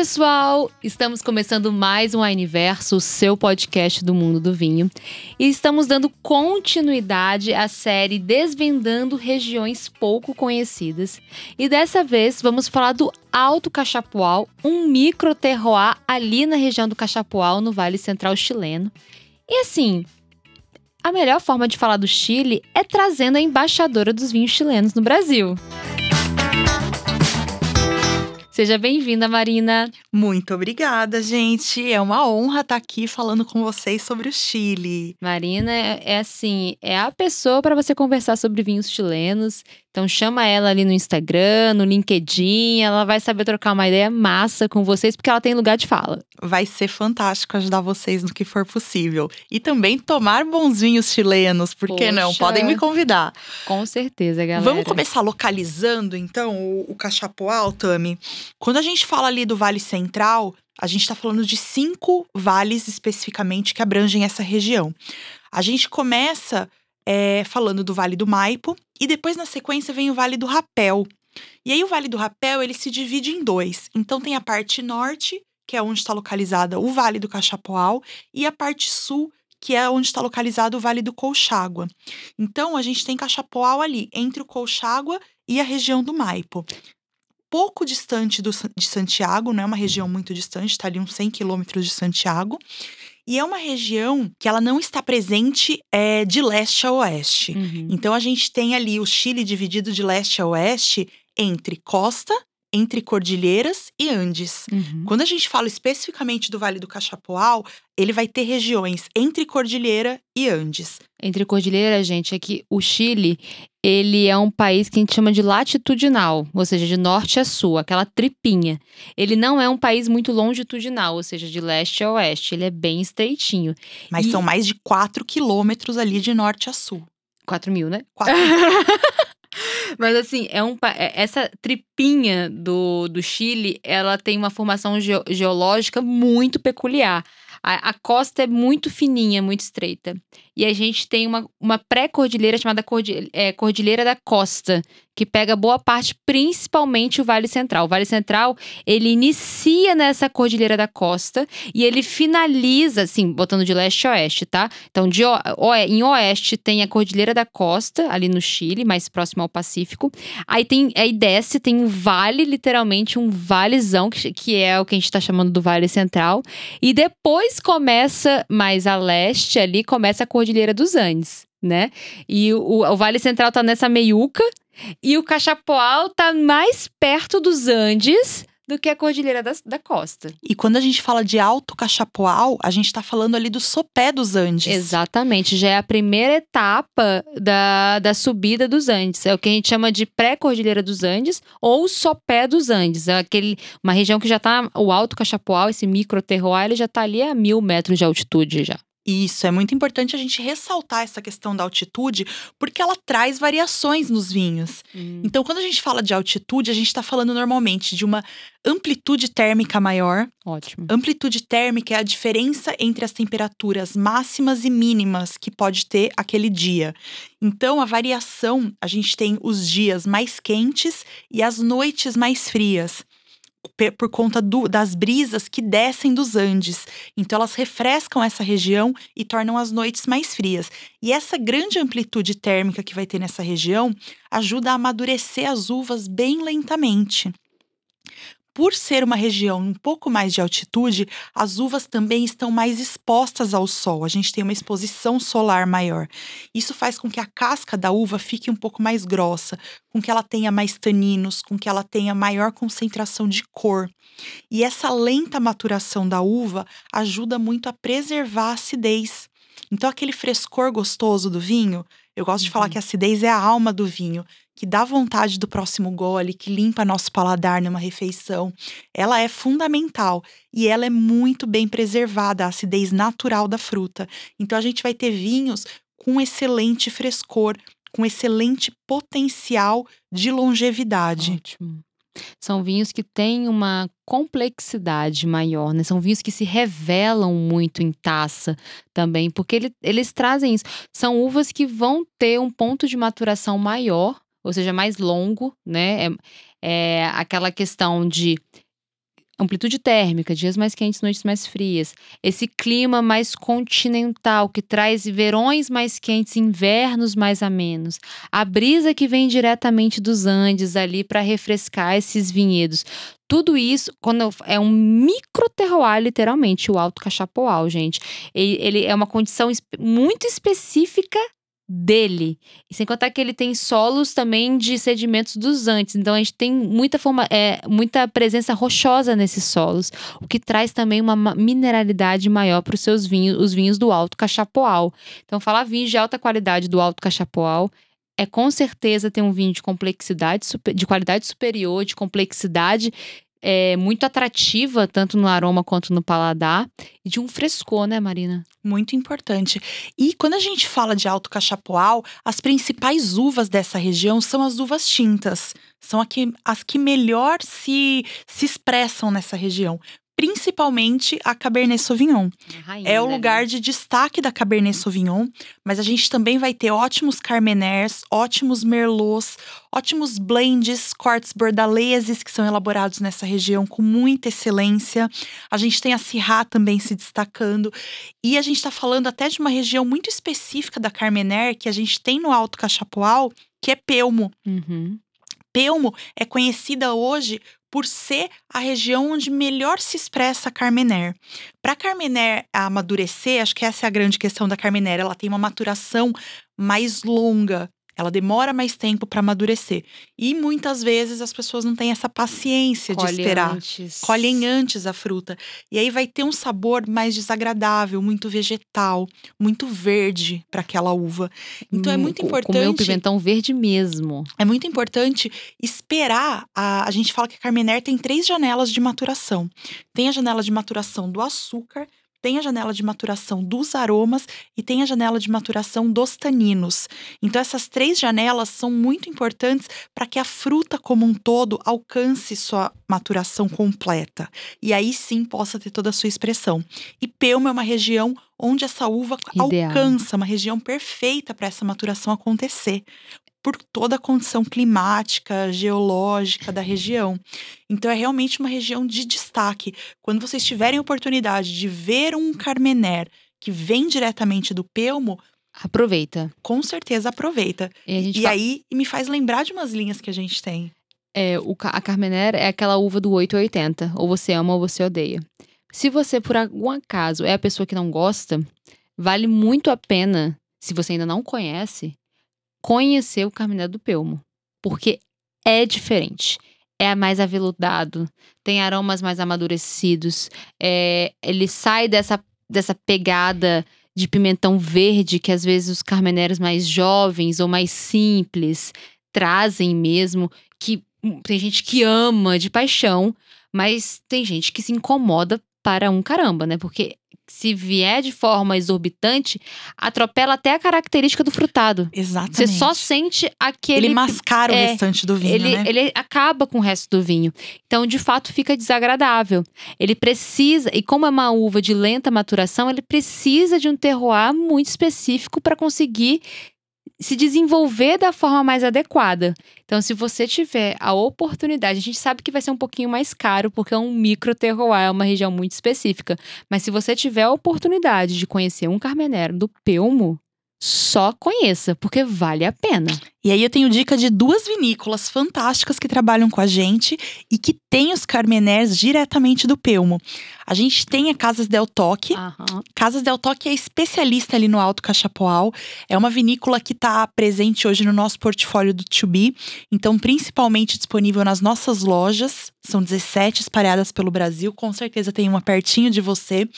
pessoal! Estamos começando mais um Universo, o seu podcast do mundo do vinho. E estamos dando continuidade à série Desvendando Regiões Pouco Conhecidas. E dessa vez vamos falar do Alto Cachapual, um micro terroir ali na região do Cachapual, no Vale Central chileno. E assim, a melhor forma de falar do Chile é trazendo a embaixadora dos vinhos chilenos no Brasil. Seja bem-vinda, Marina. Muito obrigada, gente. É uma honra estar aqui falando com vocês sobre o Chile. Marina é, é assim, é a pessoa para você conversar sobre vinhos chilenos. Então chama ela ali no Instagram, no LinkedIn, ela vai saber trocar uma ideia massa com vocês porque ela tem lugar de fala. Vai ser fantástico ajudar vocês no que for possível e também tomar bons vinhos chilenos, por que não? Podem me convidar. Com certeza, galera. Vamos começar localizando então o, o Cachapoal, Tami. Quando a gente fala ali do Vale Central, a gente está falando de cinco vales especificamente que abrangem essa região. A gente começa é, falando do Vale do Maipo, e depois na sequência vem o Vale do Rapel. E aí o Vale do Rapel ele se divide em dois. Então tem a parte norte, que é onde está localizada o Vale do Cachapoal, e a parte sul, que é onde está localizado o Vale do Colchagua. Então a gente tem Cachapoal ali, entre o Colchagua e a região do Maipo. Pouco distante do, de Santiago, não é uma região muito distante, está ali uns 100 quilômetros de Santiago. E é uma região que ela não está presente é, de leste a oeste. Uhum. Então a gente tem ali o Chile dividido de leste a oeste entre costa, entre cordilheiras e Andes. Uhum. Quando a gente fala especificamente do Vale do Cachapoal, ele vai ter regiões entre cordilheira e Andes. Entre cordilheira, gente, é que o Chile, ele é um país que a gente chama de latitudinal, ou seja, de norte a sul, aquela tripinha. Ele não é um país muito longitudinal, ou seja, de leste a oeste, ele é bem estreitinho. Mas e... são mais de 4 quilômetros ali de norte a sul. 4 mil, né? 4 Mas assim, é um, é, essa tripinha do, do Chile, ela tem uma formação ge geológica muito peculiar. A, a, costa é muito fininha, muito estreita. E a gente tem uma, uma pré-cordilheira chamada Cordilheira, é, Cordilheira da Costa, que pega boa parte, principalmente o Vale Central. O Vale Central, ele inicia nessa Cordilheira da Costa e ele finaliza, assim, botando de leste a oeste, tá? Então, de em oeste tem a Cordilheira da Costa, ali no Chile, mais próximo ao Pacífico. Aí tem, aí desce, tem um vale, literalmente um valezão, que, que é o que a gente tá chamando do Vale Central. E depois começa mais a leste ali, começa a Cordilheira dos Andes, né? E o, o Vale Central tá nessa meiuca e o Cachapoal tá mais perto dos Andes do que a Cordilheira da, da Costa. E quando a gente fala de Alto Cachapoal, a gente está falando ali do sopé dos Andes. Exatamente, já é a primeira etapa da, da subida dos Andes. É o que a gente chama de pré-cordilheira dos Andes ou sopé dos Andes. É aquele, uma região que já está, o Alto Cachapoal, esse micro terroir, ele já está ali a mil metros de altitude já. Isso, é muito importante a gente ressaltar essa questão da altitude, porque ela traz variações nos vinhos. Hum. Então, quando a gente fala de altitude, a gente está falando normalmente de uma amplitude térmica maior. Ótimo. Amplitude térmica é a diferença entre as temperaturas máximas e mínimas que pode ter aquele dia. Então, a variação, a gente tem os dias mais quentes e as noites mais frias por conta do, das brisas que descem dos Andes. Então, elas refrescam essa região e tornam as noites mais frias. E essa grande amplitude térmica que vai ter nessa região ajuda a amadurecer as uvas bem lentamente por ser uma região um pouco mais de altitude, as uvas também estão mais expostas ao sol. A gente tem uma exposição solar maior. Isso faz com que a casca da uva fique um pouco mais grossa, com que ela tenha mais taninos, com que ela tenha maior concentração de cor. E essa lenta maturação da uva ajuda muito a preservar a acidez. Então, aquele frescor gostoso do vinho, eu gosto de falar uhum. que a acidez é a alma do vinho que dá vontade do próximo gole, que limpa nosso paladar numa refeição, ela é fundamental e ela é muito bem preservada, a acidez natural da fruta. Então a gente vai ter vinhos com excelente frescor, com excelente potencial de longevidade. Ótimo. São vinhos que têm uma complexidade maior, né? São vinhos que se revelam muito em taça também, porque ele, eles trazem isso. São uvas que vão ter um ponto de maturação maior ou seja, mais longo, né? É, é aquela questão de amplitude térmica, dias mais quentes, noites mais frias. Esse clima mais continental que traz verões mais quentes, invernos mais amenos. A brisa que vem diretamente dos Andes ali para refrescar esses vinhedos. Tudo isso, quando é um micro terroir, literalmente, o Alto Cachapoal, gente. Ele é uma condição muito específica dele. Sem contar que ele tem solos também de sedimentos dos antes. Então a gente tem muita, forma, é, muita presença rochosa nesses solos, o que traz também uma mineralidade maior para os seus vinhos, os vinhos do Alto Cachapoal. Então falar vinho de alta qualidade do Alto Cachapoal é com certeza ter um vinho de complexidade, de qualidade superior, de complexidade é, muito atrativa, tanto no aroma quanto no paladar, e de um frescor, né, Marina? Muito importante. E quando a gente fala de Alto Cachapoal, as principais uvas dessa região são as uvas tintas. São as que melhor se, se expressam nessa região principalmente a Cabernet Sauvignon. é o lugar de destaque da Cabernet Sauvignon, mas a gente também vai ter ótimos Carmeners, ótimos Merlots, ótimos blends, cortes bordaleses que são elaborados nessa região com muita excelência. A gente tem a Syrah também se destacando e a gente está falando até de uma região muito específica da Carmener que a gente tem no Alto Cachapoal, que é Pelmo. Uhum. Pelmo é conhecida hoje por ser a região onde melhor se expressa a Carmener. Para a Carmener amadurecer, acho que essa é a grande questão da Carmener, ela tem uma maturação mais longa. Ela demora mais tempo para amadurecer. E muitas vezes as pessoas não têm essa paciência de esperar. Antes. Colhem antes a fruta. E aí vai ter um sabor mais desagradável, muito vegetal, muito verde para aquela uva. Então é hum, muito importante. Comer um pimentão verde mesmo. É muito importante esperar. A, a gente fala que a Carmener tem três janelas de maturação. Tem a janela de maturação do açúcar, tem a janela de maturação dos aromas e tem a janela de maturação dos taninos. Então, essas três janelas são muito importantes para que a fruta como um todo alcance sua maturação completa. E aí sim possa ter toda a sua expressão. E Pelma é uma região onde essa uva Ideal. alcança, uma região perfeita para essa maturação acontecer por toda a condição climática, geológica da região. Então é realmente uma região de destaque. Quando vocês tiverem oportunidade de ver um Carmener que vem diretamente do Pelmo, aproveita. Com certeza aproveita. E, e aí me faz lembrar de umas linhas que a gente tem. É, o, a Carmener é aquela uva do 880, ou você ama ou você odeia. Se você por algum acaso é a pessoa que não gosta, vale muito a pena, se você ainda não conhece, conhecer o Carminé do Pelmo, porque é diferente. É mais aveludado, tem aromas mais amadurecidos, é, ele sai dessa, dessa pegada de pimentão verde que às vezes os carmeneros mais jovens ou mais simples trazem mesmo, que hum, tem gente que ama de paixão, mas tem gente que se incomoda para um caramba, né? Porque se vier de forma exorbitante, atropela até a característica do frutado. Exatamente. Você só sente aquele. Ele mascara é, o restante do vinho. Ele, né? ele acaba com o resto do vinho. Então, de fato, fica desagradável. Ele precisa, e como é uma uva de lenta maturação, ele precisa de um terroir muito específico para conseguir se desenvolver da forma mais adequada. Então, se você tiver a oportunidade, a gente sabe que vai ser um pouquinho mais caro, porque é um micro terroir, é uma região muito específica. Mas se você tiver a oportunidade de conhecer um Carmenero do Pelmo, só conheça, porque vale a pena. E aí eu tenho dica de duas vinícolas fantásticas que trabalham com a gente e que têm os Carmeners diretamente do Pelmo. A gente tem a Casas Del Toque. Uhum. Casas Del Toque é especialista ali no Alto Cachapoal. É uma vinícola que está presente hoje no nosso portfólio do To Be. Então, principalmente disponível nas nossas lojas. São 17 espalhadas pelo Brasil. Com certeza tem uma pertinho de você.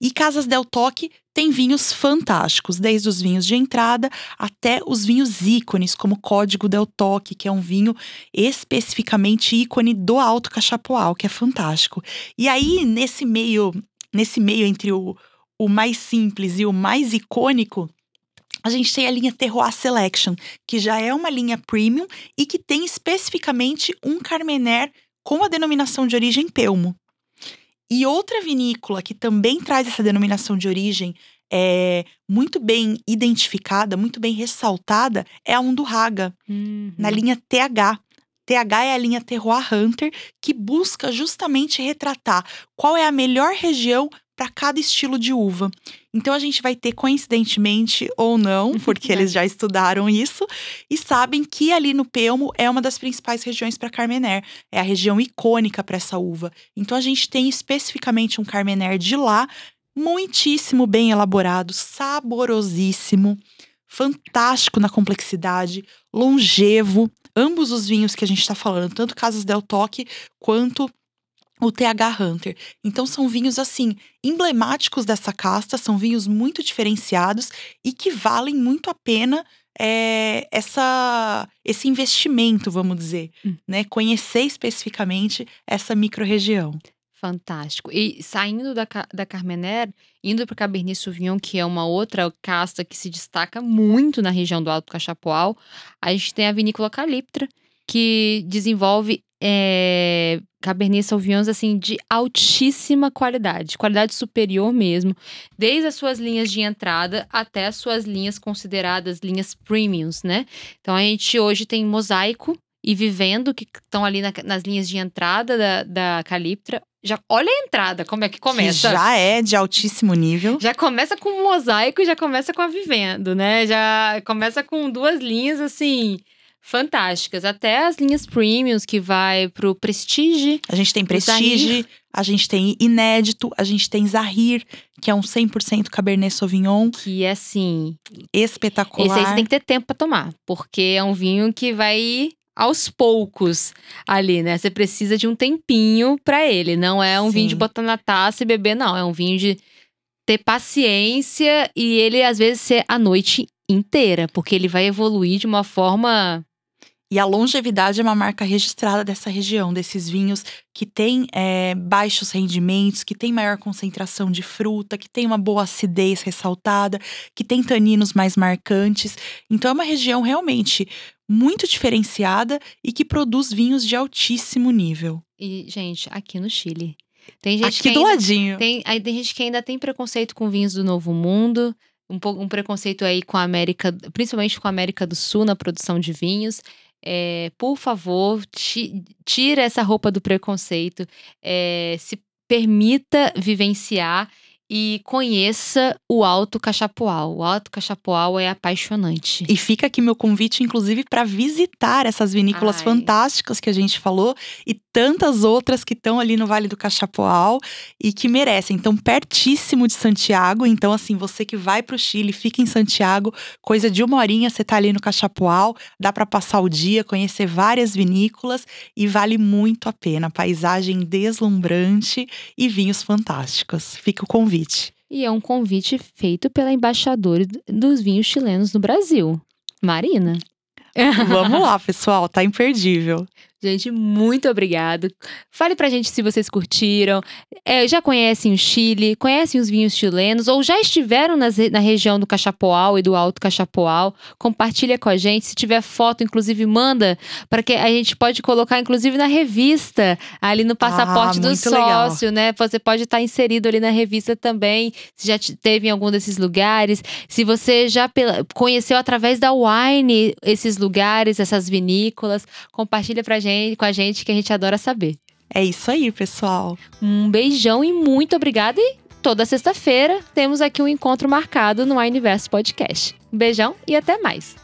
E Casas Del Toque tem vinhos fantásticos, desde os vinhos de entrada até os vinhos ícones, como Código Del Toque, que é um vinho especificamente ícone do Alto Cachapoal, que é fantástico. E aí, nesse meio, nesse meio entre o, o mais simples e o mais icônico, a gente tem a linha Terroir Selection, que já é uma linha premium e que tem especificamente um Carmener com a denominação de origem Pelmo. E outra vinícola que também traz essa denominação de origem é, muito bem identificada, muito bem ressaltada, é a Undurraga, uhum. na linha TH. TH é a linha Terroir Hunter, que busca justamente retratar qual é a melhor região para cada estilo de uva. Então a gente vai ter, coincidentemente ou não, porque eles já estudaram isso, e sabem que ali no Pelmo é uma das principais regiões para Carmener. É a região icônica para essa uva. Então a gente tem especificamente um Carmener de lá, muitíssimo bem elaborado, saborosíssimo, fantástico na complexidade, longevo. Ambos os vinhos que a gente está falando, tanto Casas Del Toque quanto o TH Hunter. Então são vinhos assim emblemáticos dessa casta, são vinhos muito diferenciados e que valem muito a pena é, essa esse investimento, vamos dizer, hum. né? Conhecer especificamente essa microrregião. Fantástico. E saindo da, da Carmener, indo para o Cabernet Sauvignon, que é uma outra casta que se destaca muito na região do Alto Cachapoal, a gente tem a vinícola Caliptra, que desenvolve é, Cabernet Sauvignons assim de altíssima qualidade, qualidade superior mesmo, desde as suas linhas de entrada até as suas linhas consideradas linhas premiums, né? Então a gente hoje tem Mosaico e Vivendo que estão ali na, nas linhas de entrada da, da Caliptra. Já olha a entrada, como é que começa? Que já é de altíssimo nível. Já começa com o Mosaico e já começa com a Vivendo, né? Já começa com duas linhas assim fantásticas. Até as linhas premiums que vai pro Prestige. A gente tem Prestige, a gente tem Inédito, a gente tem Zahir, que é um 100% Cabernet Sauvignon. Que é assim. Espetacular. Esse aí você tem que ter tempo para tomar, porque é um vinho que vai aos poucos ali, né? Você precisa de um tempinho para ele. Não é um Sim. vinho de botar na taça e beber, não. É um vinho de ter paciência e ele às vezes ser a noite inteira, porque ele vai evoluir de uma forma e a longevidade é uma marca registrada dessa região, desses vinhos que têm é, baixos rendimentos, que têm maior concentração de fruta, que tem uma boa acidez ressaltada, que tem taninos mais marcantes. Então é uma região realmente muito diferenciada e que produz vinhos de altíssimo nível. E, gente, aqui no Chile. Tem gente aqui do ainda, ladinho. Tem, aí tem gente que ainda tem preconceito com vinhos do Novo Mundo um, um preconceito aí com a América, principalmente com a América do Sul na produção de vinhos. É, por favor, tira essa roupa do preconceito, é, se permita vivenciar e conheça o Alto Cachapoal. O Alto Cachapoal é apaixonante. E fica aqui meu convite, inclusive, para visitar essas vinícolas Ai. fantásticas que a gente falou e tantas outras que estão ali no Vale do Cachapoal e que merecem. Então, pertíssimo de Santiago. Então, assim, você que vai para o Chile, fica em Santiago, coisa de uma horinha você tá ali no Cachapoal, dá para passar o dia, conhecer várias vinícolas e vale muito a pena. Paisagem deslumbrante e vinhos fantásticos. Fica o convite convite. E é um convite feito pela embaixadora dos vinhos chilenos no Brasil, Marina. Vamos lá, pessoal, tá imperdível. Gente, muito obrigado. Fale pra gente se vocês curtiram. É, já conhecem o Chile, conhecem os vinhos chilenos ou já estiveram nas, na região do Cachapoal e do Alto Cachapoal. Compartilha com a gente. Se tiver foto, inclusive, manda para que a gente pode colocar, inclusive, na revista, ali no passaporte ah, do sócio, legal. né? Você pode estar inserido ali na revista também. Se já teve em algum desses lugares. Se você já conheceu através da Wine esses lugares, essas vinícolas, compartilha pra gente gente, com a gente que a gente adora saber. É isso aí, pessoal. Um beijão e muito obrigada. E toda sexta-feira temos aqui um encontro marcado no Universo Podcast. Um beijão e até mais.